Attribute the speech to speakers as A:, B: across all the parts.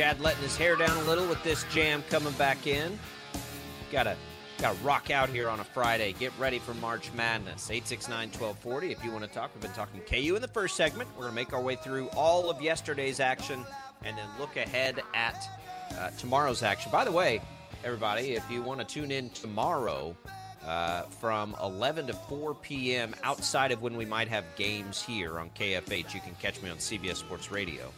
A: Chad letting his hair down a little with this jam coming back in. Gotta gotta rock out here on a Friday. Get ready for March Madness. 869-1240 if you want to talk. We've been talking KU in the first segment. We're gonna make our way through all of yesterday's action and then look ahead at uh, tomorrow's action. By the way, everybody, if you want to tune in tomorrow uh, from 11 to 4 p.m. outside of when we might have games here on KFH, you can catch me on CBS Sports Radio.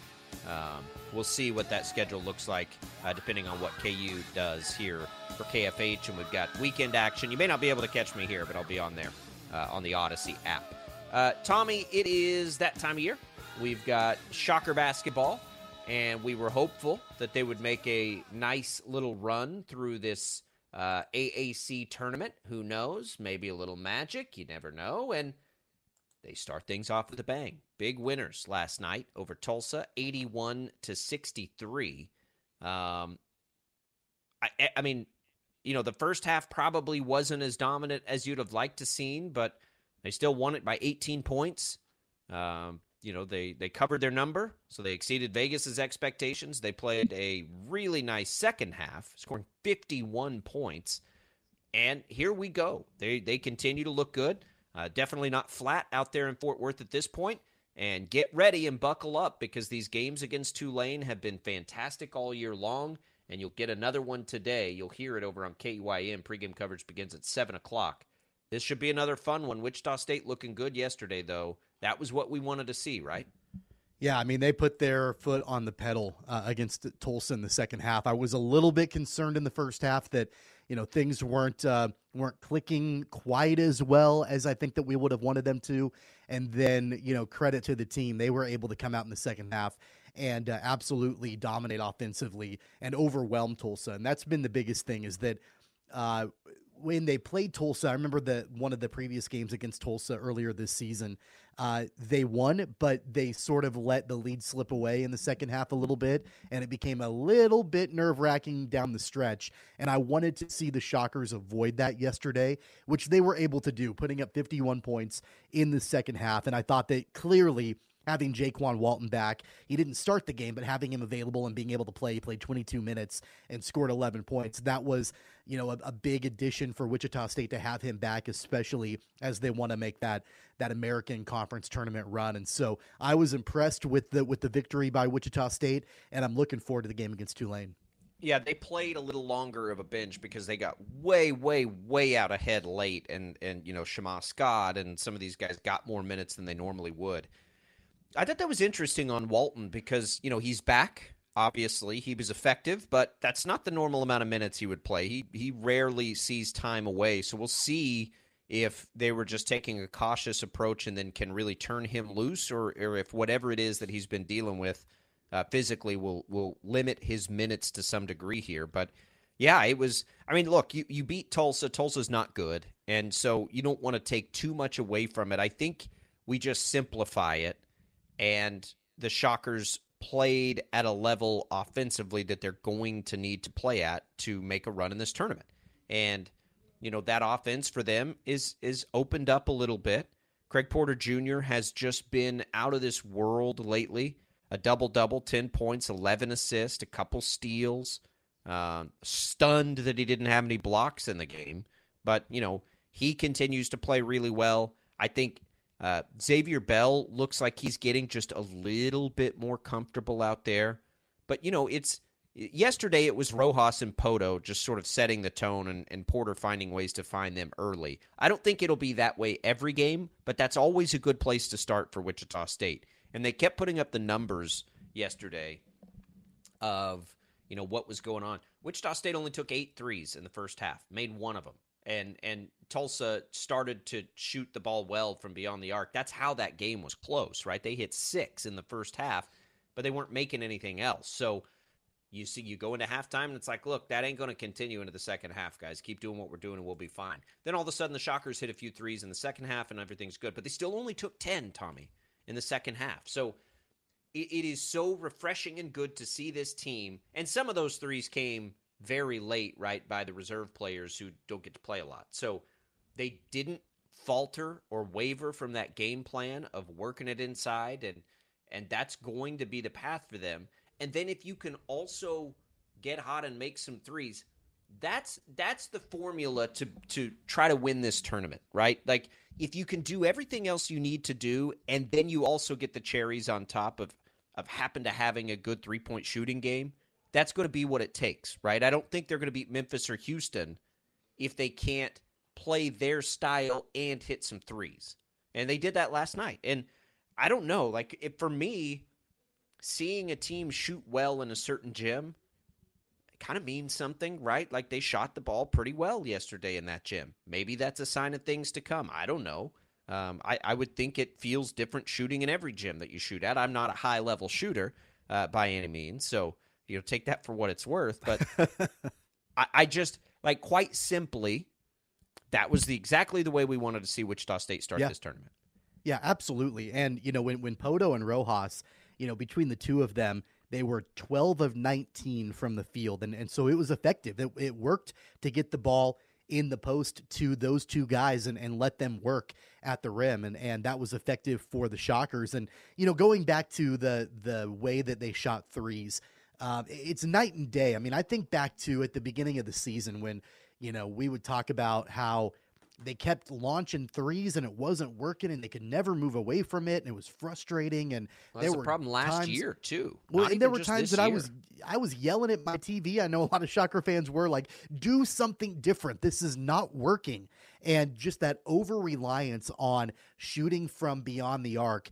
A: Um, we'll see what that schedule looks like uh, depending on what KU does here for KFH. And we've got weekend action. You may not be able to catch me here, but I'll be on there uh, on the Audacy app. Uh, Tommy, it is that time of year. We've got Shocker basketball, and we were hopeful that they would make a nice little run through this uh, AAC tournament. Who knows? Maybe a little magic. You never know. And they start things off with a bang. Big winners last night over Tulsa, 81 to 63. Um, I, I mean, you know, the first half probably wasn't as dominant as you'd have liked to seen, but they still won it by 18 points. Um, you know, they they covered their number, so they exceeded Vegas's expectations. They played a really nice second half, scoring 51 points. And here we go. They they continue to look good. Uh, definitely not flat out there in Fort Worth at this point. And get ready and buckle up because these games against Tulane have been fantastic all year long. And you'll get another one today. You'll hear it over on KUIM. Pregame coverage begins at 7 o'clock. This should be another fun one. Wichita State looking good yesterday, though. That was what we wanted to see, right?
B: Yeah, I mean they put their foot on the pedal uh, against Tulsa in the second half. I was a little bit concerned in the first half that you know things weren't uh, weren't clicking quite as well as I think that we would have wanted them to. And then you know credit to the team, they were able to come out in the second half and uh, absolutely dominate offensively and overwhelm Tulsa. And that's been the biggest thing is that uh, when they played Tulsa, I remember that one of the previous games against Tulsa earlier this season, uh, they won, but they sort of let the lead slip away in the second half a little bit, and it became a little bit nerve wracking down the stretch. And I wanted to see the Shockers avoid that yesterday, which they were able to do, putting up 51 points in the second half. And I thought that clearly having Jaykwon Walton back. He didn't start the game, but having him available and being able to play, he played 22 minutes and scored 11 points. That was, you know, a, a big addition for Wichita State to have him back, especially as they want to make that that American Conference tournament run. And so I was impressed with the with the victory by Wichita State, and I'm looking forward to the game against Tulane.
A: Yeah, they played a little longer of a bench because they got way, way, way out ahead late, and and you know Shammah Scott and some of these guys got more minutes than they normally would. I thought that was interesting on Walton because, you know, he's back. Obviously, he was effective, but that's not the normal amount of minutes he would play. He he rarely sees time away. So we'll see if they were just taking a cautious approach and then can really turn him loose or, or if whatever it is that he's been dealing with uh, physically will will limit his minutes to some degree here. But yeah, it was I mean, look, you, you beat Tulsa. Tulsa's not good. And so you don't want to take too much away from it. I think we just simplify it and the Shockers played at a level offensively that they're going to need to play at to make a run in this tournament. And you know that offense for them is is opened up a little bit. Craig Porter Jr. has just been out of this world lately. A double double, ten points, eleven assists, a couple steals. Uh, stunned that he didn't have any blocks in the game, but you know he continues to play really well. I think uh, Xavier Bell looks like he's getting just a little bit more comfortable out there. But, you know, it's yesterday it was Rojas and Pohto just sort of setting the tone and, and Porter finding ways to find them early. I don't think it'll be that way every game, but that's always a good place to start for Wichita State. And they kept putting up the numbers yesterday of, you know, what was going on. Wichita State only took eight threes in the first half, made one of them and and Tulsa started to shoot the ball well from beyond the arc. That's how that game was close, right? They hit 6 in the first half, but they weren't making anything else. So you see you go into halftime and it's like, look, that ain't going to continue into the second half, guys. Keep doing what we're doing and we'll be fine. Then all of a sudden the Shockers hit a few threes in the second half and everything's good, but they still only took 10, Tommy, in the second half. So it, it is so refreshing and good to see this team and some of those threes came very late, right, by the reserve players who don't get to play a lot. So they didn't falter or waver from that game plan of working it inside and and that's going to be the path for them. And then if you can also get hot and make some threes, that's that's the formula to to try to win this tournament, right? Like if you can do everything else you need to do and then you also get the cherries on top of of happen to having a good three-point shooting game, that's going to be what it takes, right? I don't think they're going to beat Memphis or Houston if they can't play their style and hit some threes. And they did that last night. And I don't know, like for me seeing a team shoot well in a certain gym kind of means something, right? Like they shot the ball pretty well yesterday in that gym. Maybe that's a sign of things to come. I don't know. Um, I, I, would think it feels different shooting in every gym that you shoot at. I'm not a high level shooter uh, by any means, so you know take that for what it's worth. But I, I, just like quite simply, that was the exactly the way we wanted to see Wichita State start
B: yeah.
A: this tournament.
B: Yeah, absolutely. And you know when when Pohto and Rojas, you know between the two of them, they were 12 of 19 from the field. And, and so it was effective. It, it worked to get the ball in the post to those two guys and, and let them work at the rim. And, and that was effective for the Shockers. And, you know, going back to the, the way that they shot threes, uh, it's night and day. I mean, I think back to at the beginning of the season when, you know, we would talk about how they kept launching threes and it wasn't working and they could never move away from it and it was frustrating and
A: well,
B: there
A: were
B: a
A: problem last
B: times,
A: year too.
B: Well,
A: Not
B: and there were times that I was I was yelling at my TV. I know a lot of Shocker fans were like, "Do something different. This is not working." And just that over reliance on shooting from beyond the arc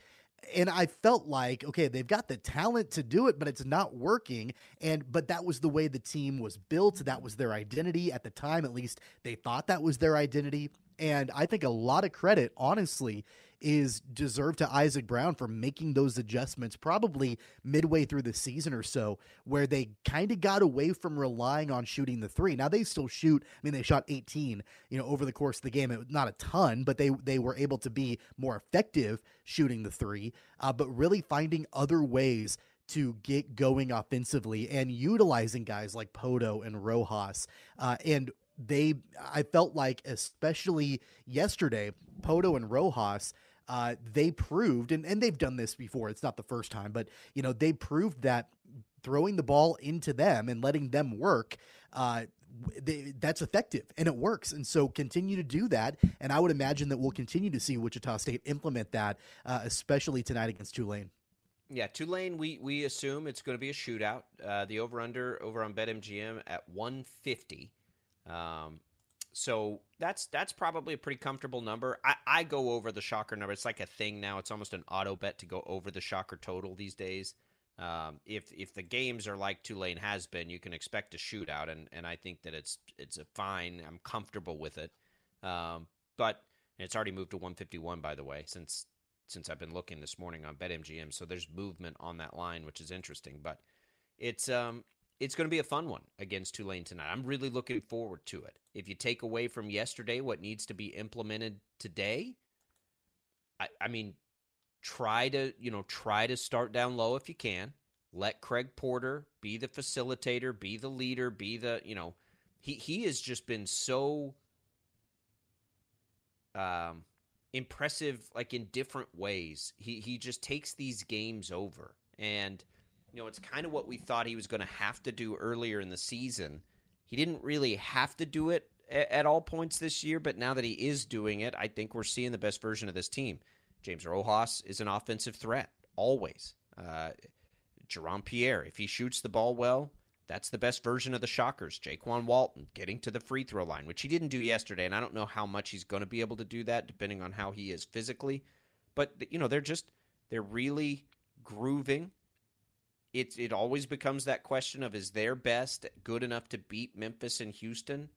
B: and I felt like okay, they've got the talent to do it, but it's not working. And but that was the way the team was built. That was their identity at the time. At least they thought that was their identity. And I think a lot of credit, honestly, is deserved to Isaac Brown for making those adjustments probably midway through the season or so, where they kind of got away from relying on shooting the three. Now they still shoot. I mean, they shot 18, you know, over the course of the game. It was not a ton, but they they were able to be more effective shooting the three. Uh, but really finding other ways to get going offensively and utilizing guys like Pohto and Rojas. Uh, and they, I felt like, especially yesterday, Pohto and Rojas uh, they proved, and, and they've done this before, it's not the first time, but, you know, they proved that throwing the ball into them and letting them work, uh, they, that's effective and it works. And so continue to do that. And I would imagine that we'll continue to see Wichita State implement that, uh, especially tonight against Tulane.
A: Yeah, Tulane, we, we assume it's going to be a shootout. Uh, the over under over on BetMGM at 150. Um, so that's that's probably a pretty comfortable number. I, I go over the shocker number. It's like a thing now. It's almost an auto bet to go over the shocker total these days. Um, if if the games are like Tulane has been, you can expect a shootout, and, and I think that it's it's a fine. I'm comfortable with it, um, but it's already moved to 151 by the way since since I've been looking this morning on BetMGM. So there's movement on that line, which is interesting. But it's um it's going to be a fun one against Tulane tonight. I'm really looking forward to it. If you take away from yesterday what needs to be implemented today, I, I mean, try to you know try to start down low if you can. Let Craig Porter be the facilitator, be the leader, be the you know he he has just been so um impressive like in different ways. He he just takes these games over and you know, it's kind of what we thought he was going to have to do earlier in the season. He didn't really have to do it at all points this year, but now that he is doing it, I think we're seeing the best version of this team. James Rojas is an offensive threat, always. Uh, Jaron Pierre, if he shoots the ball well, that's the best version of the Shockers. Jaykwon Walton getting to the free throw line, which he didn't do yesterday, and I don't know how much he's going to be able to do that, depending on how he is physically. But you know, they're just they're really grooving it it always becomes that question of is their best good enough to beat Memphis and Houston?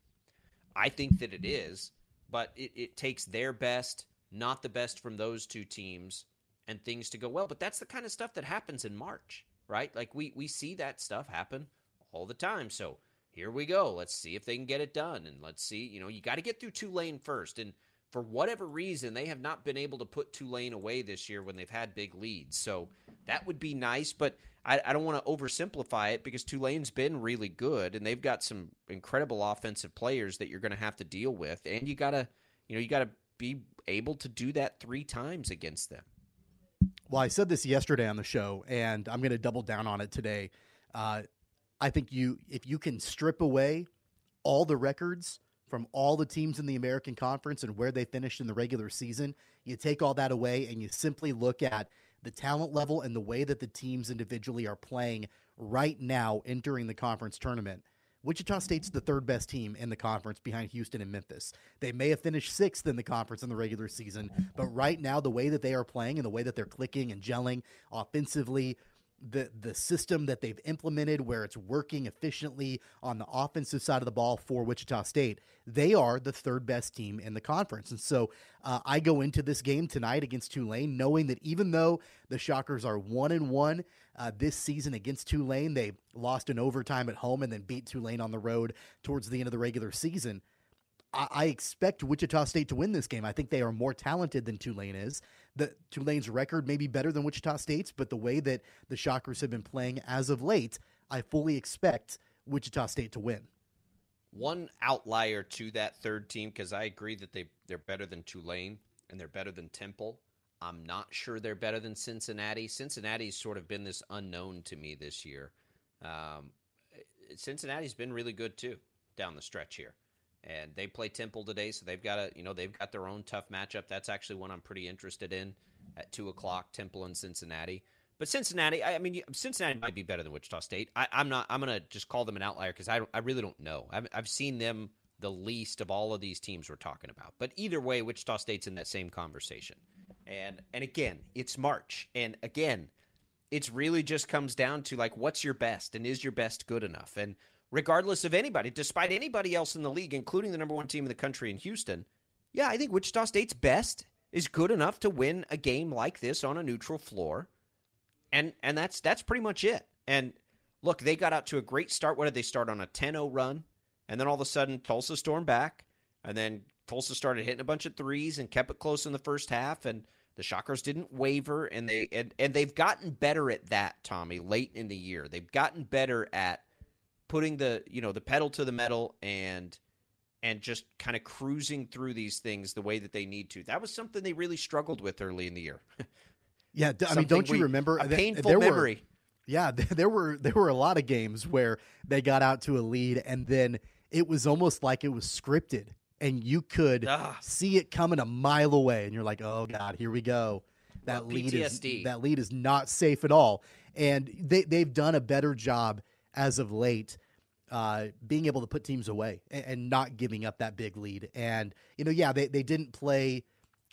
A: I think that it is, but it, it takes their best, not the best from those two teams, and things to go well. But that's the kind of stuff that happens in March, right? Like we we see that stuff happen all the time. So here we go. Let's see if they can get it done, and let's see. You know, you got to get through Tulane first, and for whatever reason, they have not been able to put Tulane away this year when they've had big leads. So that would be nice, but I, I don't want to oversimplify it because Tulane's been really good and they've got some incredible offensive players that you're going to have to deal with, and you gotta, you know, you gotta be able to do that three times against them.
B: Well, I said this yesterday on the show, and I'm going to double down on it today. Uh, I think you, if you can strip away all the records from all the teams in the American Conference and where they finished in the regular season, you take all that away and you simply look at the talent level and the way that the teams individually are playing right now entering the conference tournament. Wichita State's the third best team in the conference behind Houston and Memphis. They may have finished sixth in the conference in the regular season, but right now, the way that they are playing and the way that they're clicking and gelling offensively, the the system that they've implemented where it's working efficiently on the offensive side of the ball for Wichita State, they are the third best team in the conference. And so uh, I go into this game tonight against Tulane knowing that even though the Shockers are one and one uh, this season against Tulane, they lost in overtime at home and then beat Tulane on the road towards the end of the regular season. I expect Wichita State to win this game. I think they are more talented than Tulane is. The Tulane's record may be better than Wichita State's, but the way that the Shockers have been playing as of late, I fully expect Wichita State to win.
A: One outlier to that third team, because I agree that they they're better than Tulane and they're better than Temple. I'm not sure they're better than Cincinnati. Cincinnati's sort of been this unknown to me this year. Um, Cincinnati's been really good too down the stretch here and they play Temple today, so they've got a you know they've got their own tough matchup. That's actually one I'm pretty interested in at two o'clock. Temple and Cincinnati, but Cincinnati, I, I mean Cincinnati might be better than Wichita State. I, am not. I'm gonna just call them an outlier because I I really don't know. I've, I've seen them the least of all of these teams we're talking about. But either way, Wichita State's in that same conversation. And and again, it's March, and again, it's really just comes down to like what's your best and is your best good enough and regardless of anybody, despite anybody else in the league, including the number one team in the country in Houston. Yeah, I think Wichita State's best is good enough to win a game like this on a neutral floor. And and that's that's pretty much it. And look, they got out to a great start. What did they start on a 10-0 run? And then all of a sudden Tulsa stormed back. And then Tulsa started hitting a bunch of threes and kept it close in the first half. And the Shockers didn't waver and they and, and they've gotten better at that, Tommy, late in the year. They've gotten better at putting the you know the pedal to the metal and and just kind of cruising through these things the way that they need to. That was something they really struggled with early in the year.
B: yeah, I mean, don't you remember
A: a painful there memory?
B: Were, yeah, there were there were a lot of games where they got out to a lead and then it was almost like it was scripted and you could ah. see it coming a mile away and you're like, "Oh god, here we go." That well, lead PTSD. is that lead is not safe at all. And they they've done a better job as of late uh, being able to put teams away and, and, not giving up that big lead. And you know, yeah, they, they didn't play,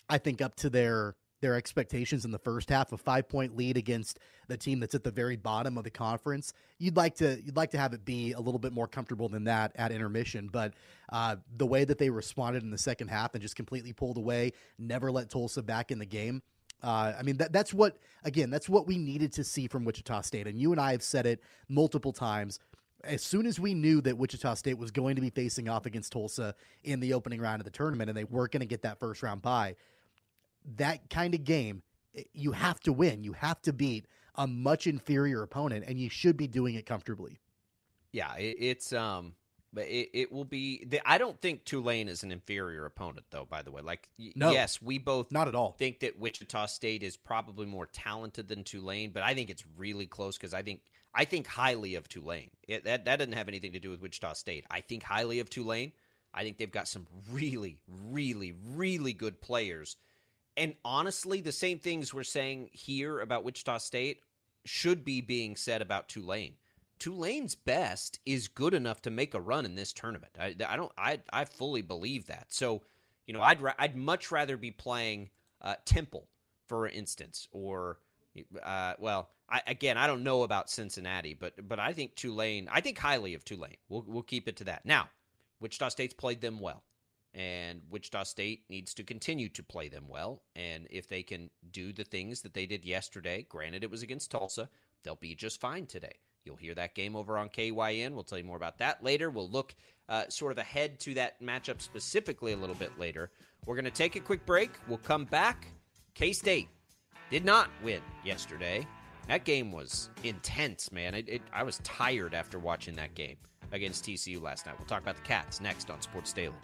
B: I think, up to their their expectations in the first half. A five point lead against the team that's at the very bottom of the conference. You'd like to you'd like to have it be a little bit more comfortable than that at intermission. But uh, the way that they responded in the second half and just completely pulled away, never let Tulsa back in the game. Uh, I mean, that, that's what, again, that's what we needed to see from Wichita State. And you and I have said it multiple times as soon as we knew that Wichita State was going to be facing off against Tulsa in the opening round of the tournament and they weren't going to get that first round bye, that kind of game, you have to win. You have to beat a much inferior opponent, and you should be doing it comfortably.
A: Yeah, it, it's um, but it, it will be. I don't think Tulane is an inferior opponent, though. By the way, like no, yes, we both
B: not at all
A: think that Wichita State is probably more talented than Tulane, but I think it's really close because I think I think highly of Tulane. It, that that doesn't have anything to do with Wichita State. I think highly of Tulane. I think they've got some really, really, really good players. And honestly, the same things we're saying here about Wichita State should be being said about Tulane. Tulane's best is good enough to make a run in this tournament. I, I don't. I I fully believe that. So, you know, I'd I'd much rather be playing uh, Temple, for instance, or uh, well, I, again, I don't know about Cincinnati, but but I think Tulane. I think highly of Tulane. We'll we'll keep it to that. Now, Wichita State's played them well, and Wichita State needs to continue to play them well. And if they can do the things that they did yesterday, granted it was against Tulsa, they'll be just fine today. You'll hear that game over on KYN. We'll tell you more about that later. We'll look uh, sort of ahead to that matchup specifically a little bit later. We're going to take a quick break. We'll come back. K State did not win yesterday. That game was intense, man. It, it, I was tired after watching that game against TCU last night. We'll talk about the Cats next on Sports Daily.